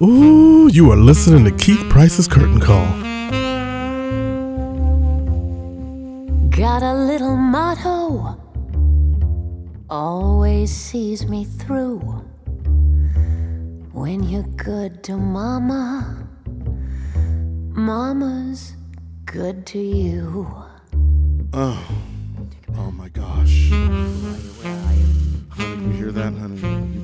Ooh, you are listening to Keith Price's Curtain Call. Got a little motto, always sees me through. When you're good to mama, mama's good to you. Oh, oh my gosh. Honey, you hear that, honey?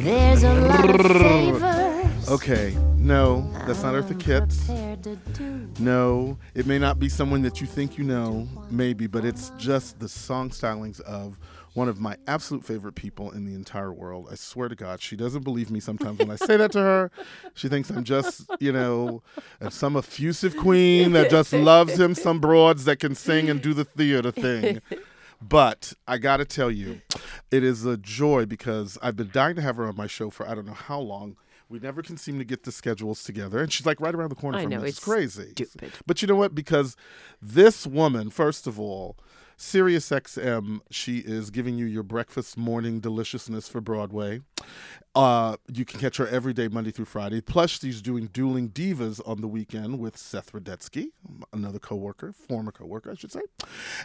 There's a lot of favors. Okay, no, that's not Eartha Kitt. prepared to do. No, it may not be someone that you think you know, maybe, but it's just the song stylings of one of my absolute favorite people in the entire world. I swear to God, she doesn't believe me sometimes when I say that to her. She thinks I'm just, you know, some effusive queen that just loves him, some broads that can sing and do the theater thing. But I got to tell you, it is a joy because I've been dying to have her on my show for I don't know how long. We never can seem to get the schedules together, and she's like right around the corner I from know, us. It's it's crazy. stupid. But you know what? Because this woman, first of all, Sirius XM, she is giving you your breakfast morning deliciousness for Broadway. Uh, you can catch her every day, Monday through Friday. Plus, she's doing Dueling Divas on the weekend with Seth Rudetsky, another coworker, former coworker, I should say.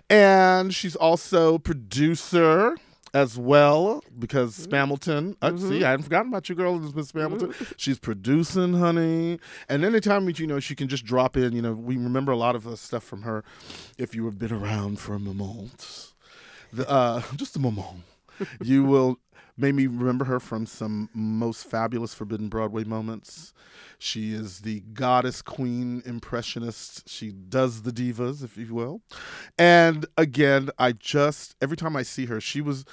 And she's also producer as well because Spamilton. Uh, see, I hadn't forgotten about you, girl, Miss Spamilton. She's producing, honey. And anytime you know she can just drop in. You know, we remember a lot of the stuff from her. If you have been around for a moment, the, uh, just a moment, you will maybe remember her from some most fabulous Forbidden Broadway moments. She is the goddess queen impressionist. She does the divas, if you will. And again, I just every time I see her, she was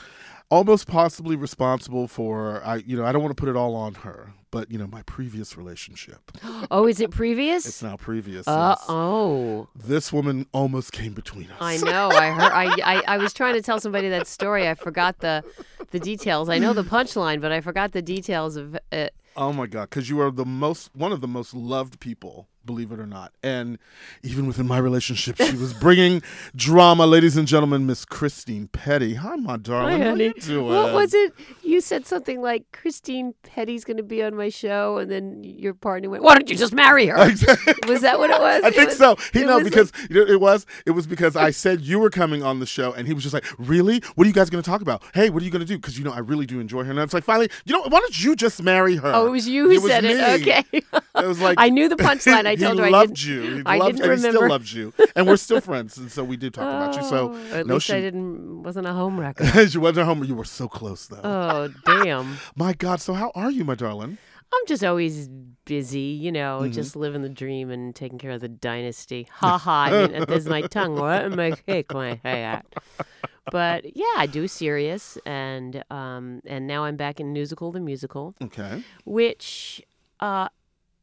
almost possibly responsible for I you know, I don't want to put it all on her, but you know, my previous relationship. Oh, is it previous? It's now previous. Uh yes. oh. This woman almost came between us. I know. I heard. I, I I was trying to tell somebody that story. I forgot the the details. I know the punchline, but I forgot the details of it. Oh my God, because you are the most, one of the most loved people, believe it or not. And even within my relationship, she was bringing drama. Ladies and gentlemen, Miss Christine Pedi. Hi, my darling. Hi, honey. What was it? You said something like Christine Pedi's going to be on my show, and then your partner went, "Why don't you just marry her?" was that what it was? I It think was- so. He know because you know, it was it was because I said you were coming on the show, and he was just like, "Really? What are you guys going to talk about? Hey, what are you going to do?" Because you know I really do enjoy her, and I was like, "Finally, you know, why don't you just marry her?" Oh, it was you who It was said it. me. Okay. It was like I knew the punchline. I told he her I loved didn't. you. He I loved, didn't and he still remember. loves you, and we're still friends. And so we did talk about you. So Oh, at no, least she I didn't. Wasn't a home wrecker. you wasn't a home. You were so close though. oh damn. my God. So how are you, my darling? I'm just always busy, you know, Mm-hmm. just living the dream and taking care of the dynasty. Ha ha. I mean, there's my tongue. What am I cake when I? But yeah, I do Sirius, and um, and now I'm back in Newsical, the musical, Okay. which uh,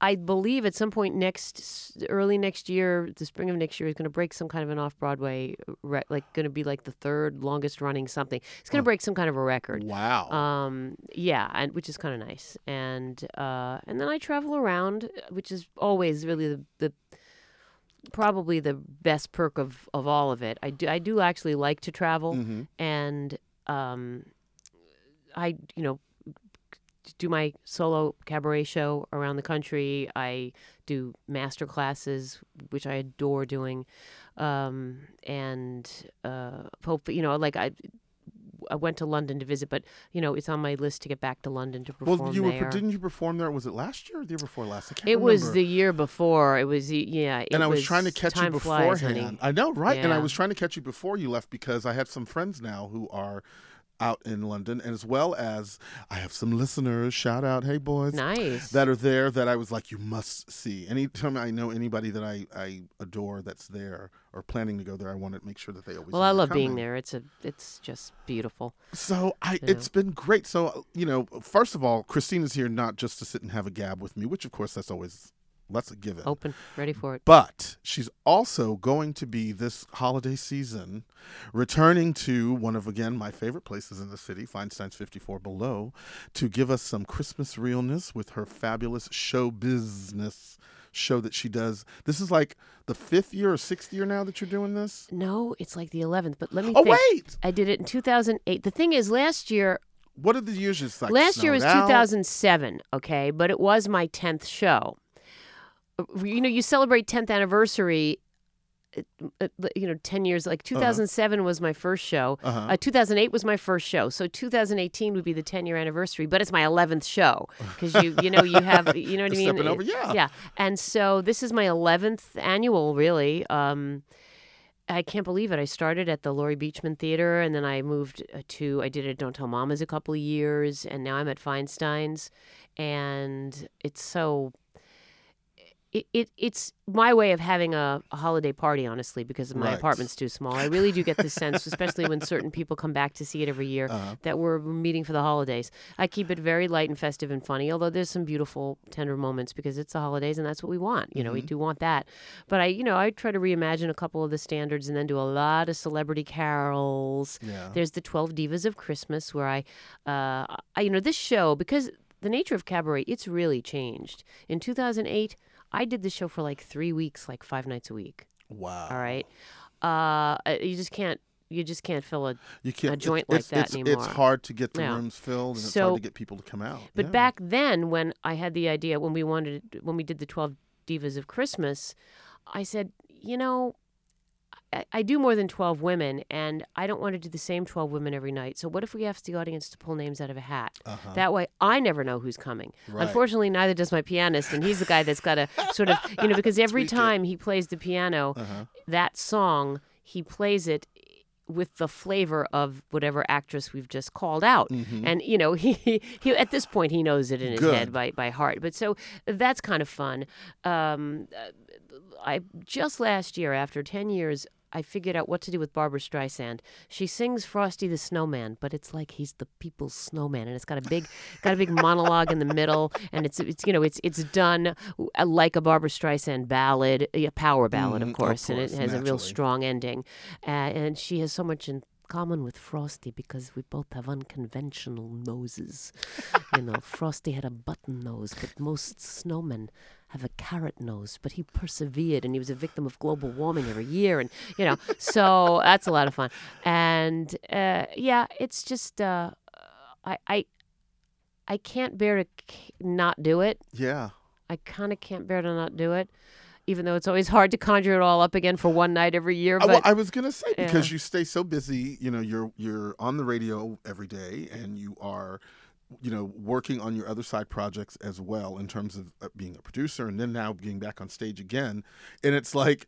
I believe at some point next, early next year, the spring of next year, is going to break some kind of an off Broadway, re- like going to be like the third longest running something. It's going to break some kind of a record. Wow. Um, yeah, and which is kind of nice. And uh, and then I travel around, which is always really the, the probably the best perk of, of all of it. I do I do actually like to travel, hmm and um, I you know do my solo cabaret show around the country. I do master classes, which I adore doing, um, and uh, hope you know like I. I went to London to visit, but you know it's on my list to get back to London to perform Well, you were there. didn't you perform there? Was it last year or the year before last? It was the year before. It was yeah. It and I was, trying to catch you time flies, beforehand. I know, right? And I was trying to catch you before you left because I have some friends now who are out in London, and as well as I have some listeners. Shout out, hey boys, Nice. that are there that I was like, you must see. Anytime I know anybody that I I adore that's there or planning to go there, I want to make sure that they always. well, I love being there. It's a it's just beautiful. So I, Yeah. it's been great. So you know, first of all, Christine is here not just to sit and have a gab with me, which of course that's always that's give it. Open, ready for it. But she's also going to be this holiday season returning to one of, again, my favorite places in the city, Feinstein's 54 Below, to give us some Christmas realness with her fabulous Snow Bizness show that she does. This is like the fifth year or sixth year now that you're doing this? No, it's like the 11th. But let me Oh, think. wait! I did it in 2008. The thing is, last year what are the years just like? Last year was snowed out? 2007, okay, but it was my 10th show. You know, you celebrate 10th anniversary, uh, uh, you know, 10 years. Like 2007 was my first show. Uh-huh. Uh, 2008 was my first show. So 2018 would be the 10 year anniversary, but it's my 11th show because you, you know, you have, you know what I mean? stepping over, yeah. Yeah. And so this is my 11th annual, really. Um, I can't believe it. I started at the Laurie Beechman Theater, and then I moved uh, to I did it Don't Tell Mamas a couple of years, and now I'm at Feinstein's, and it's so. It, it it's my way of having a, a holiday party, honestly, because my Right. apartment's too small. I really do get the sense, especially when certain people come back to see it every year, Uh-huh. that we're meeting for the holidays. I keep it very light and festive and funny, although there's some beautiful, tender moments because it's the holidays and that's what we want. You know, we do want that. But I, you know, I try to reimagine a couple of the standards and then do a lot of celebrity carols. Yeah. There's the 12 Divas of Christmas where I, uh, I, you know, this show, because the nature of cabaret, it's really changed. In 2008, I did the show for like three weeks, like five nights a week. Wow. All right. Uh, you just can't, you just can't fill a You can't a it's- joint like it's, that it's, anymore. It's hard to get the Yeah. rooms filled, and it's hard to get people to come out. But Yeah. back then, when I had the idea, when we wanted, when we did the Twelve Divas of Christmas, I said, you know, I, do more than twelve women, and I don't want to do the same twelve women every night. So what if we ask the audience to pull names out of a hat? Uh-huh. That way, I never know who's coming. Right. Unfortunately, neither does my pianist, and he's the guy that's got to sort of, you know, because every Tweak it. time he plays the piano, Uh-huh. that song, he plays it with the flavor of whatever actress we've just called out. And you know, he, he he at this point he knows it in his Good. head by by heart. But so that's kind of fun. Um, I just last year, after ten years. I figured out what to do with Barbra Streisand. She sings Frosty the Snowman, but it's like he's the people's snowman, and it's got a big, got a big monologue in the middle, and it's it's you know it's it's done uh, like a Barbra Streisand ballad, a power ballad, Mhm, of of course, and it course, has a real strong ending, uh, and she has so much in common with Frosty because we both have unconventional noses. you know, Frosty had a button nose, but most snowmen have a carrot nose. But he persevered, and he was a victim of global warming every year, and you know, so that's a lot of fun. And uh, yeah, it's just uh, I I I can't bear to not do it. Yeah. I kind of can't bear to not do it, even though it's always hard to conjure it all up again for one night every year. But well, I was gonna say yeah. because you stay so busy, you know, you're you're on the radio every day, and you are, you know, working on your other side projects as well in terms of uh, being a producer, and then now being back on stage again, and it's like.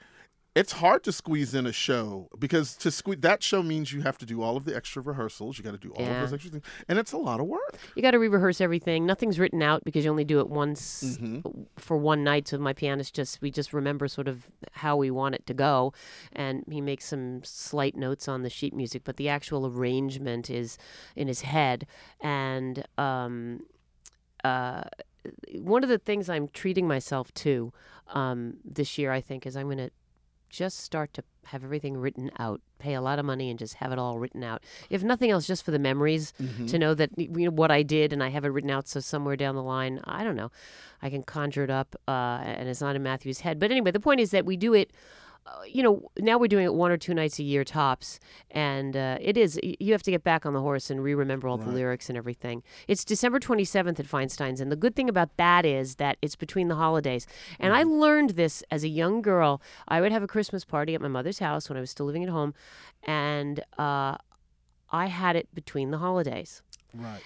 It's hard to squeeze in a show because to squeeze that show means you have to do all of the extra rehearsals. You got to do all Yeah. of those extra things, and it's a lot of work. you got to re-rehearse everything. Nothing's written out because you only do it once Mm-hmm. for one night. So my pianist just we just remember sort of how we want it to go, and he makes some slight notes on the sheet music, but the actual arrangement is in his head. And um, uh, one of the things I'm treating myself to um, this year, I think, is I'm going to just start to have everything written out, pay a lot of money, and just have it all written out. If nothing else, just for the memories Mm-hmm. to know that you know what I did and I have it written out. So somewhere down the line, I don't know, I can conjure it up, uh, and it's not in Matthew's head. But anyway, the point is that we do it. Uh, you know, now we're doing it one or two nights a year tops, and uh, it is you have to get back on the horse and re-remember all the lyrics and everything. It's December twenty seventh at Feinstein's, and the good thing about that is that it's between the holidays. And I learned this as a young girl. I would have a Christmas party at my mother's house when I was still living at home, and uh, I had it between the holidays Right.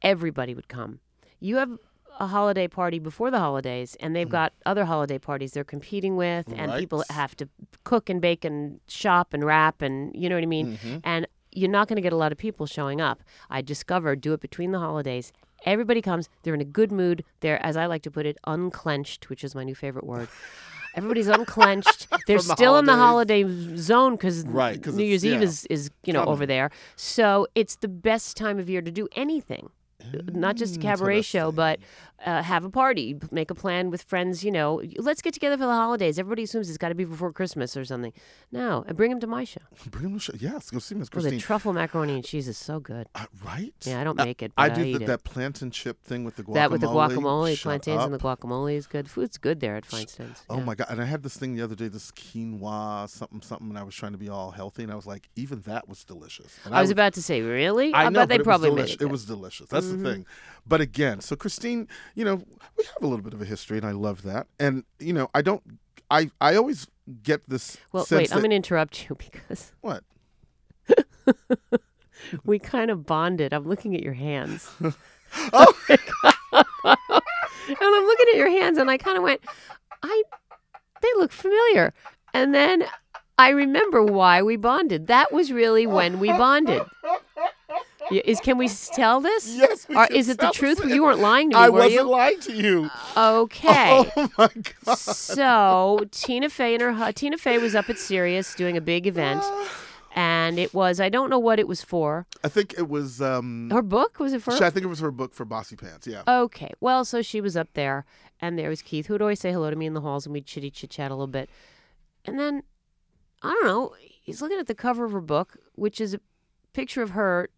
everybody would come. You have a holiday party before the holidays, and they've got other holiday parties they're competing with, and Right. people have to cook and bake and shop and wrap, and you know what I mean? Mhm. And you're not going to get a lot of people showing up. I discovered do it between the holidays. Everybody comes. They're in a good mood. They're, as I like to put it, unclenched, which is my new favorite word. Everybody's unclenched. They're the still in the holidays. holiday zone because Right, New Year's Eve is, is you know coming. over there. So it's the best time of year to do anything not just a cabaret show, but uh, have a party, make a plan with friends. You know, let's get together for the holidays. Everybody assumes it's got to be before Christmas or something. No, and bring them to my show. Bring him to show. Yes, go see Miss Well, the truffle macaroni and cheese is so good. Uh, right? Yeah, I don't Uh, make it, I do I the, it. that plantain chip thing with the guacamole. That with the guacamole, Shut plantains, and the guacamole is good. Food's good there at Feinstein's. Oh yeah. my god! And I had this thing the other day, this quinoa something something, and I was trying to be all healthy, and I was like, even that was delicious. And I was about to say, really? I know, bet they probably it was made delicious. it. was delicious. That's The mm-hmm. thing. But again, so Christine, you know, we have a little bit of a history, and I love that. And you know, I don't, I, I always get this Well, wait, I'm going to interrupt you because what? we kind of bonded. I'm looking at your hands. Oh, and I'm looking at your hands and I kind of went, I, they look familiar. And then I remember why we bonded. That was really when we bonded. Is can we tell this? yes. We Or is it the truth? this. You weren't lying to me, I were wasn't you? lying to you. Okay. Oh my god. So Tina Fey and her Tina Fey was up at Sirius doing a big event, and it was I don't know what it was for. I think it was. um Her book was it for? sh- I think it was her book for Bossypants. Yeah. Okay. Well, so she was up there, and there was Keith, who would always say hello to me in the halls, and we'd chitty chit chat a little bit. And then, I don't know, he's looking at the cover of her book, which is a picture of her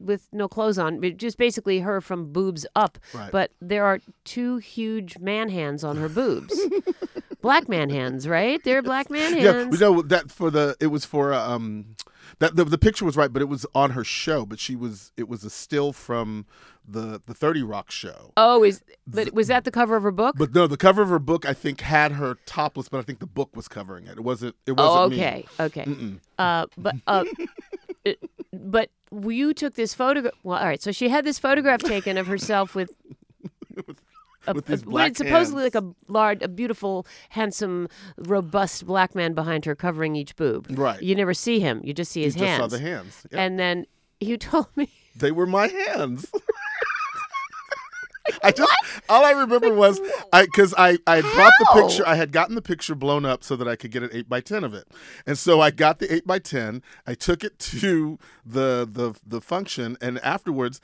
with no clothes on, just basically her from boobs up. Right. But there are two huge man hands on her boobs. black man hands, right? They're black man yeah, hands. we know that for the it was for uh, um that the, the picture was right, but it was on her show. But she was it was a still from the the Thirty Rock show. Oh, is but was that the cover of her book? But no, the cover of her book I think had her topless, but I think the book was covering it. It wasn't. It wasn't. oh, me. okay, okay. Mm-mm. Uh, but uh, it- but you took this photograph. Well, all right. So she had this photograph taken of herself with. A, With a- black it's supposedly hands. like a large, a beautiful, handsome, robust black man behind her covering each boob. Right. You never see him; you just see his You his just hands. saw the hands. Yeah. And then you told me they were my hands. I just all I remember was I because I I had brought the picture I had gotten the picture blown up so that I could get an eight by ten of it, and so I got the eight by ten. I took it to the the the function, and afterwards.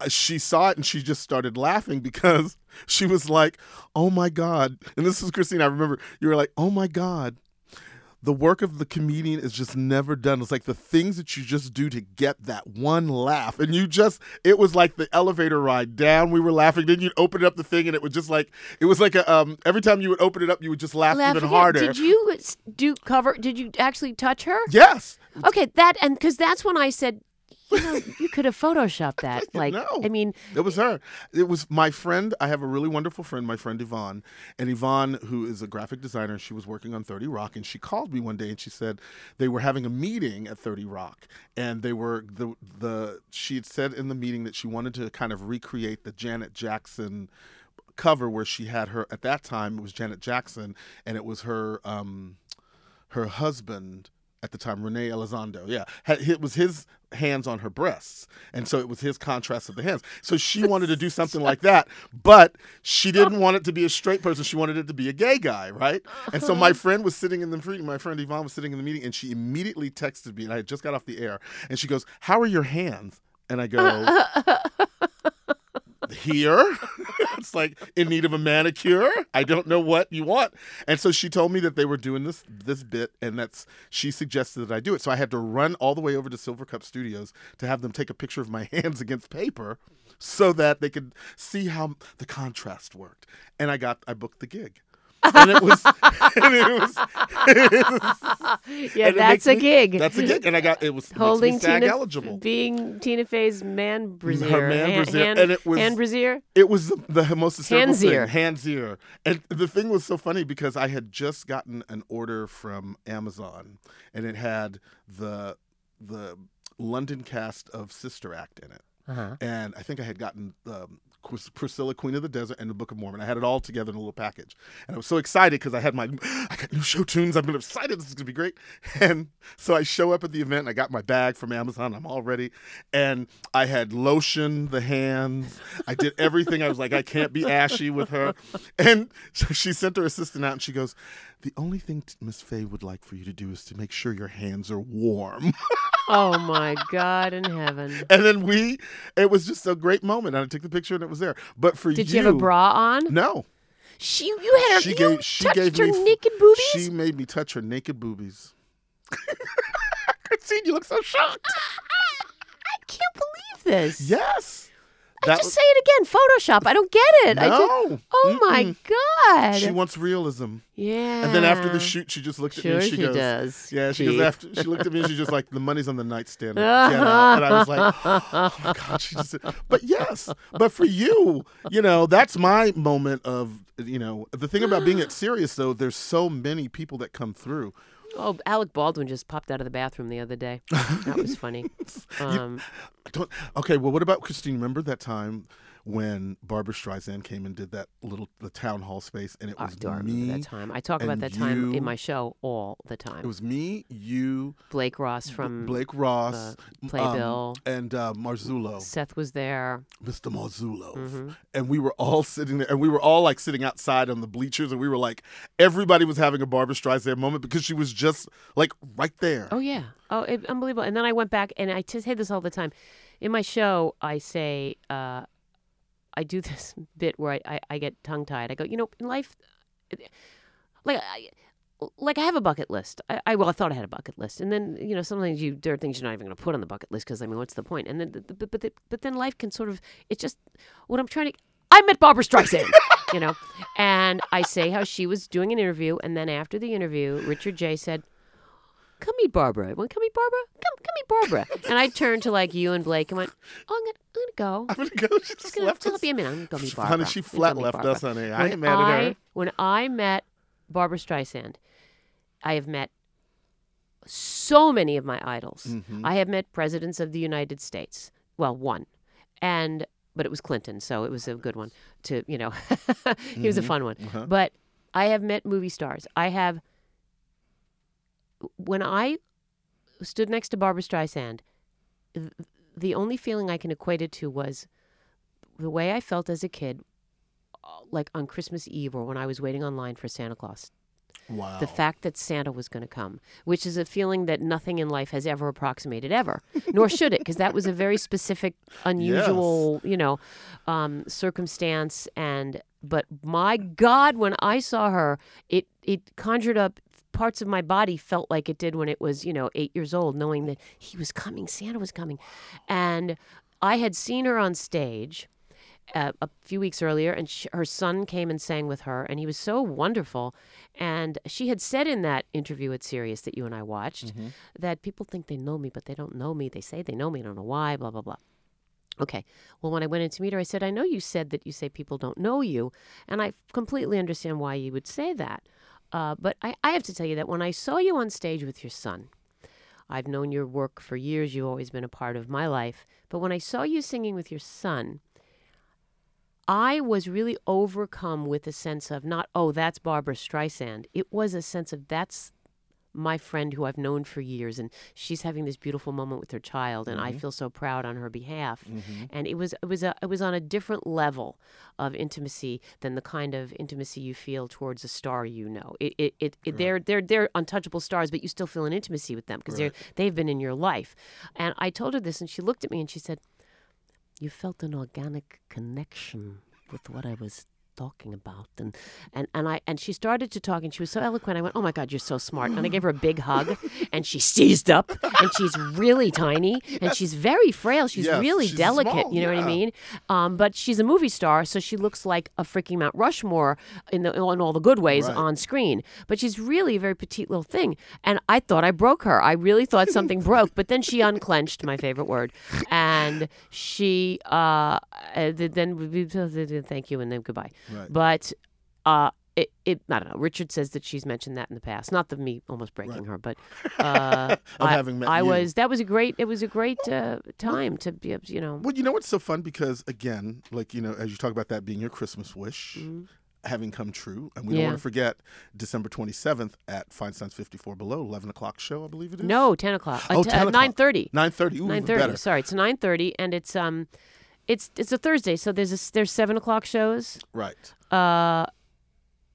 uh, She saw it and she just started laughing because she was like, "Oh my god!" And this was Christine. I remember you were like, "Oh my god, the work of the comedian is just never done. It's like the things that you just do to get that one laugh. And you just, it was like the elevator ride down. We were laughing. Then you'd open up the thing and it would just like, it was like a, um, every time you would open it up, you would just laugh, laugh even again. harder. Did you do cover? Did you actually touch her? Yes. Okay, that and because that's when I said, you know, you could have photoshopped that. Like, No. I mean, It was her. It was my friend. I have a really wonderful friend, my friend Yvonne. And Yvonne, who is a graphic designer, she was working on 30 Rock. And she called me one day and she said they were having a meeting at 30 Rock. And they were, the, the, she had said in the meeting that she wanted to kind of recreate the Janet Jackson cover where she had her, at that time, it was Janet Jackson. And it was her, um, her husband at the time, Renee Elizondo, yeah, had, it was his hands on her breasts, and so it was his contrast of the hands. So she wanted to do something like that, but she didn't want it to be a straight person. She wanted it to be a gay guy, right? And so my uh-huh. friend was sitting in the meeting. My friend Yvonne was sitting in the meeting, and she immediately texted me, and I had just got off the air, and she goes, "How are your hands?" And I go, here. it's like in need of a manicure. I don't know what you want. And so she told me that they were doing this this bit and that's she suggested that I do it. So I had to run all the way over to Silvercup Studios to have them take a picture of my hands against paper so that they could see how the contrast worked. And I got I booked the gig. And it was, and it was, yeah, that's a me- gig. That's a gig, and I got it was Holding SAG Tina, eligible. being Tina Fey's man brassiere, Her man brassiere, hand, and it was- hand brassiere. It was the, the most hysterical Handsier. thing. Handsier. And the thing was so funny because I had just gotten an order from Amazon, and it had the the London cast of Sister Act in it. Uh-huh. And I think I had gotten um, Priscilla, Queen of the Desert, and the Book of Mormon. I had it all together in a little package, and I was so excited because I had my, I got new show tunes. I'm excited. This is gonna be great. And so I show up at the event. And I got my bag from Amazon. I'm all ready, and I had lotion the hands. I did everything. I was like, I can't be ashy with her. And she sent her assistant out, and she goes, "The only thing Miss Fey would like for you to do is to make sure your hands are warm." Oh my God in heaven. And then we, it was just a great moment. And I took the picture and it was there. But for you Did you have a bra on? No. She, you had her. She you gave. She touched gave her me. naked boobies. She made me touch her naked boobies. Christine, you look so shocked. I can't believe this. Yes. I just say it again. Photoshop. I don't get it. I just, No. oh my Mm-mm. God. She wants realism. yeah. And then after the shoot, she just looked at me Sure and she, she goes, does, Yeah, she goes after she looked at me and she's just like, the money's on the nightstand. Get out. And I was like, oh my God. She just but yes, but for you, you know, that's my moment of, you know, the thing about being at Sirius though, there's so many people that come through. Oh, Alec Baldwin just popped out of the bathroom the other day. That was funny. Um, I don't, okay, well, what about Christine? Remember that time when Barbra Streisand came and did that little the town hall space, and it I was do remember me. that time. I talk about that time you- in my show all the time. It was me, you, Blake Ross from Blake Ross, um, Playbill. and uh, Marzullo. Seth was there. Mr. Marzullo. Mm-hmm. And we were all sitting there, and we were all like sitting outside on the bleachers, and we were like, everybody was having a Barbra Streisand moment because she was just like right there. Oh yeah. Oh, it, unbelievable. And then I went back and I just say this all the time. In my show, I say uh, I do this bit where I, I, I get tongue tied. I go, you know, in life, uh, like I. Like I have a bucket list. I, I well, I thought I had a bucket list, and then you know sometimes you there are things you're not even going to put on the bucket list because I mean, what's the point? And then but but but, but then life can sort of it's just what I'm trying to. I met Barbra Streisand, you know, and I say how she was doing an interview, and then after the interview, Richard J said, come meet Barbra. I went, come meet Barbra? Come, come meet Barbra. and I turned to like you and Blake and went, oh, I'm gonna, I'm gonna go. I'm gonna go. She Just gonna, left us. be a minute. I'm gonna go meet Barbra. honey, she flat left Barbra. us, honey. I When ain't mad at her. When I met Barbra Streisand, I have met so many of my idols. Mhm. I have met presidents of the United States. Well, one, and but it was Clinton, so it was a good one. To you know, he was a fun one. Uh-huh. But I have met movie stars. I have. When I stood next to Barbra Streisand, th- the only feeling I can equate it to was the way I felt as a kid, uh, like on Christmas Eve or when I was waiting online for Santa Claus. Wow. The fact that Santa was going to come, which is a feeling that nothing in life has ever approximated ever, nor should it, because that was a very specific, unusual, you know, um, circumstance. And but my God, when I saw her, it it conjured up parts of my body felt like it did when it was you know eight years old, knowing that he was coming, Santa was coming, and I had seen her on stage uh, a few weeks earlier, and sh- her son came and sang with her, and he was so wonderful. And she had said in that interview at Sirius that you and I watched that people think they know me, but they don't know me. They say they know me, I don't know why, blah, blah, blah. Okay. Well, when I went in to meet her, I said, I know you said that you say people don't know you, and I completely understand why you would say that. Uh, but I, I have to tell you that when I saw you on stage with your son, I've known your work for years. You've always been a part of my life. But when I saw you singing with your son, I was really overcome with a sense of not, oh, that's Barbra Streisand. It was a sense of that's my friend who I've known for years, and she's having this beautiful moment with her child, and I mm-hmm. feel so proud on her behalf. Mm-hmm. And it was it was a, it was on a different level of intimacy than the kind of intimacy you feel towards a star you know. It it, it, it they're they're they're untouchable stars, but you still feel an intimacy with them because they're they've been in your life. And I told her this, and she looked at me and she said, "You felt an organic connection with what I was." Talking about. And and and I and she started to talk and she was so eloquent. I went oh my god you're so smart. And I gave her a big hug and she seized up and she's really tiny and she's very frail. She's Yes, really she's delicate small, you know what I mean? Um, but she's a movie star so she looks like a freaking Mount Rushmore in the in all the good ways Right. on screen. But she's really a very petite little thing. And I thought I broke her. I really thought something broke but then she unclenched my favorite word. And she uh uh, then we thank you and then goodbye Right. but uh it, it I don't know. Richard says that she's mentioned that in the past. Not the me almost breaking her, but uh, I, having met I you. was that was a great it was a great uh, time to be able to, you know Well, you know what's so fun because again, like you know, as you talk about that being your Christmas wish having come true, and we don't Mm-hmm. Want to forget December twenty seventh at Feinstein's fifty four below, eleven o'clock show, I believe it is. no ten o'clock Oh, 10 o'clock. nine thirty nine thirty. Ooh, nine even thirty sorry it's nine thirty and it's um it's it's a Thursday so there's a there's seven o'clock shows Right. uh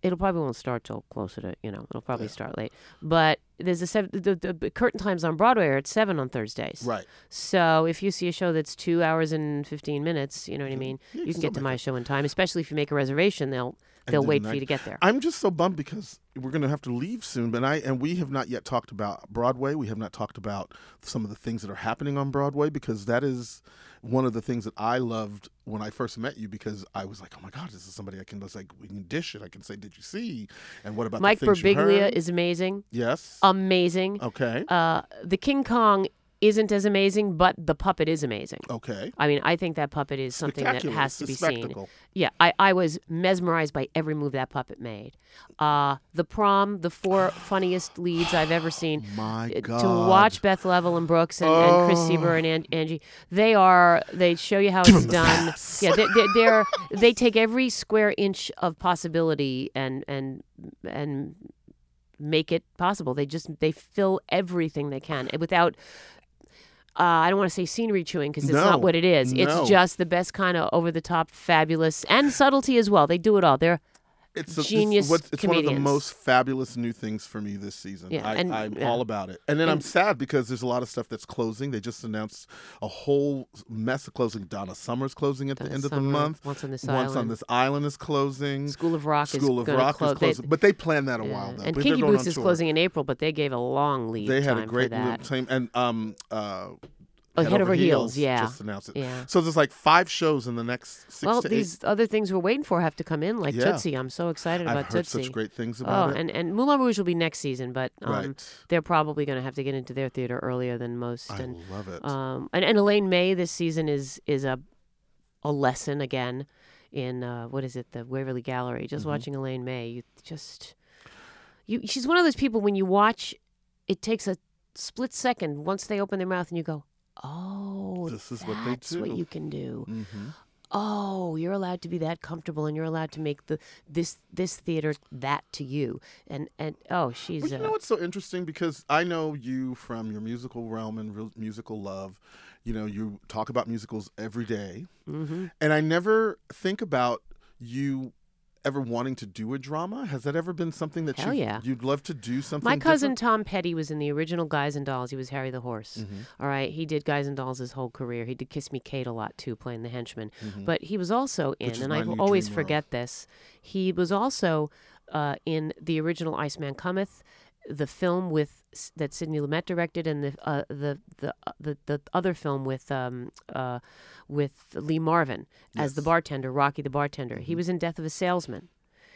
it'll probably won't start till closer to you know it'll probably start late but there's a seven, the, the, curtain times on Broadway are at seven on Thursdays. Right. So if you see a show that's two hours and fifteen minutes, you know what I mean. You You can can get to my show in time, especially if you make a reservation. They'll they'll wait for you to get there. I'm just so bummed because we're going to have to leave soon, but I and we have not yet talked about Broadway. We have not talked about some of the things that are happening on Broadway because that is one of the things that I loved when I first met you because I was like, oh my god, this is somebody I can just like we can dish it. I can say, did you see? And what about Mike the things you heard? is amazing, yes. amazing. okay. Uh, the King Kong isn't as amazing, but the puppet is amazing. okay. I mean, I think that puppet is something that has to be seen. spectacle. Yeah, I, I was mesmerized by every move that puppet made. Uh, the prom, the four funniest leads I've ever seen. My Uh, God. To watch Beth Leavel and Brooks and, and Chris Sieber and An- Angie, they are. They show you how Give it's done. Yeah, they, they, they're they take every square inch of possibility and and and make it possible. They just they fill everything they can without. Uh, I don't want to say scenery chewing because it's No, not what it is. no. It's just the best kind of over the top, fabulous, and subtlety as well. They do it all. They're it's a, it's genius what- It's, one of the most fabulous new things for me this season. Yeah, I, and- I'm yeah. all about it. And then I'm sad because there's a lot of stuff that's closing. They just announced a whole mess of closing. Donna Summer's closing at the end of the month. Once on this Once island. on this island is closing. School of Rock School is of Rock close. is closing, but they planned that a Yeah. while though. And Kinky Boots is closing in April, but they gave a long lead They had a great time, and um, uh, Oh, Head Over Heels, yeah. just announced it. Yeah. So there's like five shows in the next six Well, these other things we're waiting for have to come in, like Yeah. Tootsie. I'm so excited eight. I've about heard Tootsie. such great things oh, about it. and and Moulin Rouge will be next season, but um, right. they're probably going to have to get into their theater earlier than most. I and love it. um, and, and Elaine May this season is is a a lesson again in uh, what is it the Waverly Gallery. Just Mhm. watching Elaine May, you just you she's one of those people when you watch, it takes a split second once they open their mouth and you go, oh, This is what they that's do. what you can do. hmm oh you're allowed to be that comfortable and you're allowed to make the this this theater that to you and and oh she's Well, you uh, know what's so interesting because I know you from your musical realm and real musical love. You know, you talk about musicals every day, mhm. and I never think about you ever wanting to do a drama. Has that ever been something that Hell you yeah. you'd love to do something? my cousin different? Tom Pedi was in the original guys and dolls he was harry the horse Mhm, all right he did guys and dolls his whole career he did kiss me kate a lot too playing the henchman mhm. but he was also in and i always forget this he was also uh, in the original iceman cometh the film with that Sidney Lumet directed, and the uh, the the uh, the the other film with um uh with Lee Marvin as the bartender, Rocky the bartender. He Mhm. was in Death of a Salesman.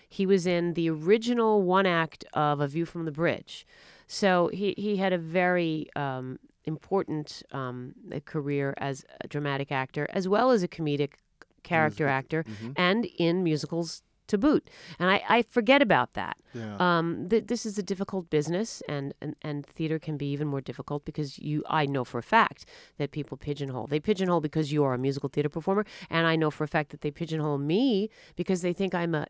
He was in the original one act of A View from the Bridge. So he he had a very um, important um, career as a dramatic actor, as well as a comedic character actor, Mhm, and in musicals to boot. And I, I forget about that. Yeah. Um, th- this is a difficult business, and, and, and theater can be even more difficult because you. I know for a fact that people pigeonhole. They pigeonhole because you are a musical theater performer, and I know for a fact that they pigeonhole me because they think I'm a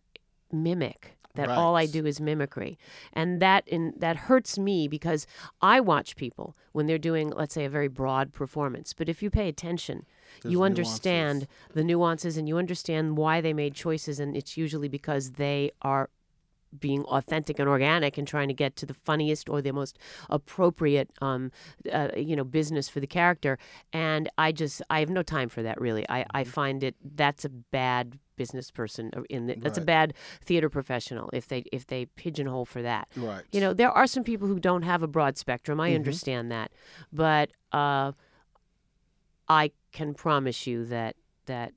mimic. That all I do is mimicry, and that in that hurts me because I watch people when they're doing, let's say, a very broad performance. But if you pay attention, There's you nuances. understand the nuances and you understand why they made choices, and it's usually because they are being authentic and organic and trying to get to the funniest or the most appropriate um, uh, you know business for the character. And i just i have no time for that really. I, I find it that's a bad business person uh, in the, that's a bad theater professional if they if they pigeonhole for that. Right. you know there are some people who don't have a broad spectrum. I Mhm. understand that. But uh, i can promise you that that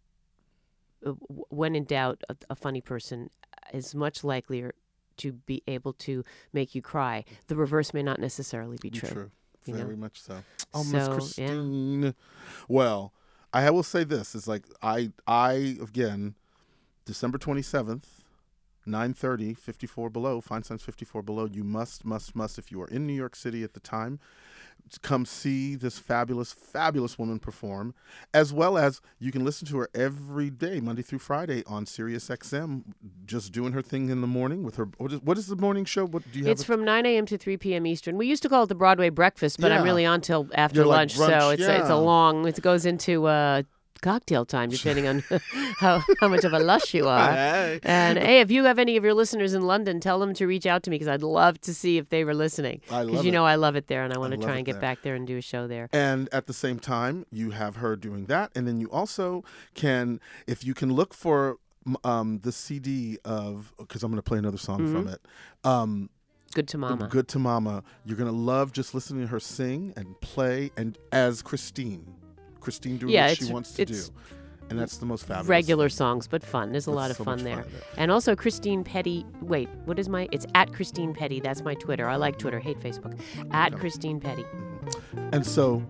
uh, when in doubt a, a funny person is much likelier to be able to make you cry the reverse may not necessarily be true, you know? Very much so. Oh, Miss So, yeah. Well, I will say this: it's like I, I again, December twenty seventh, nine thirty, fifty four below, Fine Feinstein's fifty four below. You must, must, must, if you are in New York City at the time, come see this fabulous, fabulous woman perform, as well as you can listen to her every day, Monday through Friday, on Sirius XM, just doing her thing in the morning with her. What is, what is the morning show? What do you have? It's a- from 9 a.m. to 3 p.m. Eastern. We used to call it the Broadway breakfast, but I'm really on till after You're like lunch, brunch, so it's a, it's a long. It goes into uh, cocktail time, depending on how, how much of a lush you are. Hey. And hey, if you have any of your listeners in London, tell them to reach out to me because I'd love to see if they were listening. I Because you it. know I love it there, and I want to try and get there. back there and do a show there. And at the same time, you have her doing that. And then you also can, if you can look for um, the CD of, because I'm going to play another song from Mm-hmm. it. Um, Good to Mama. Good to Mama. You're going to love just listening to her sing and play and as Christine. Christine doing Yeah, what she wants to do. And that's the most fabulous. Regular songs, but fun. There's a There's lot of so fun there. fun. And also Christine Pedi. Wait, what is my? It's at Christine Pedi. That's my Twitter. I like Twitter. Hate Facebook. At Christine Pedi. Mm-hmm. And so,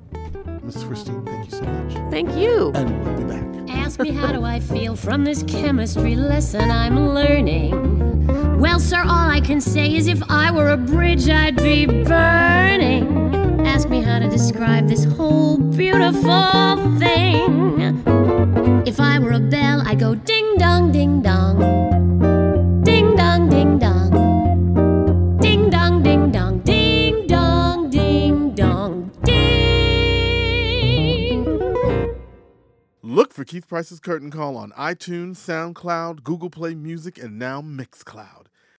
Miss Christine, thank you so much. Thank you. And we'll be back. Ask me how do I feel from this chemistry lesson I'm learning. Well, sir, all I can say is if I were a bridge, I'd be burning. Ask me how to describe this whole beautiful thing. If I were a bell, I'd go ding dong, ding dong. Ding dong, ding dong. Ding dong, ding dong. Ding. Look for Keith Price's Curtain Call on iTunes, SoundCloud, Google Play Music, and now Mixcloud.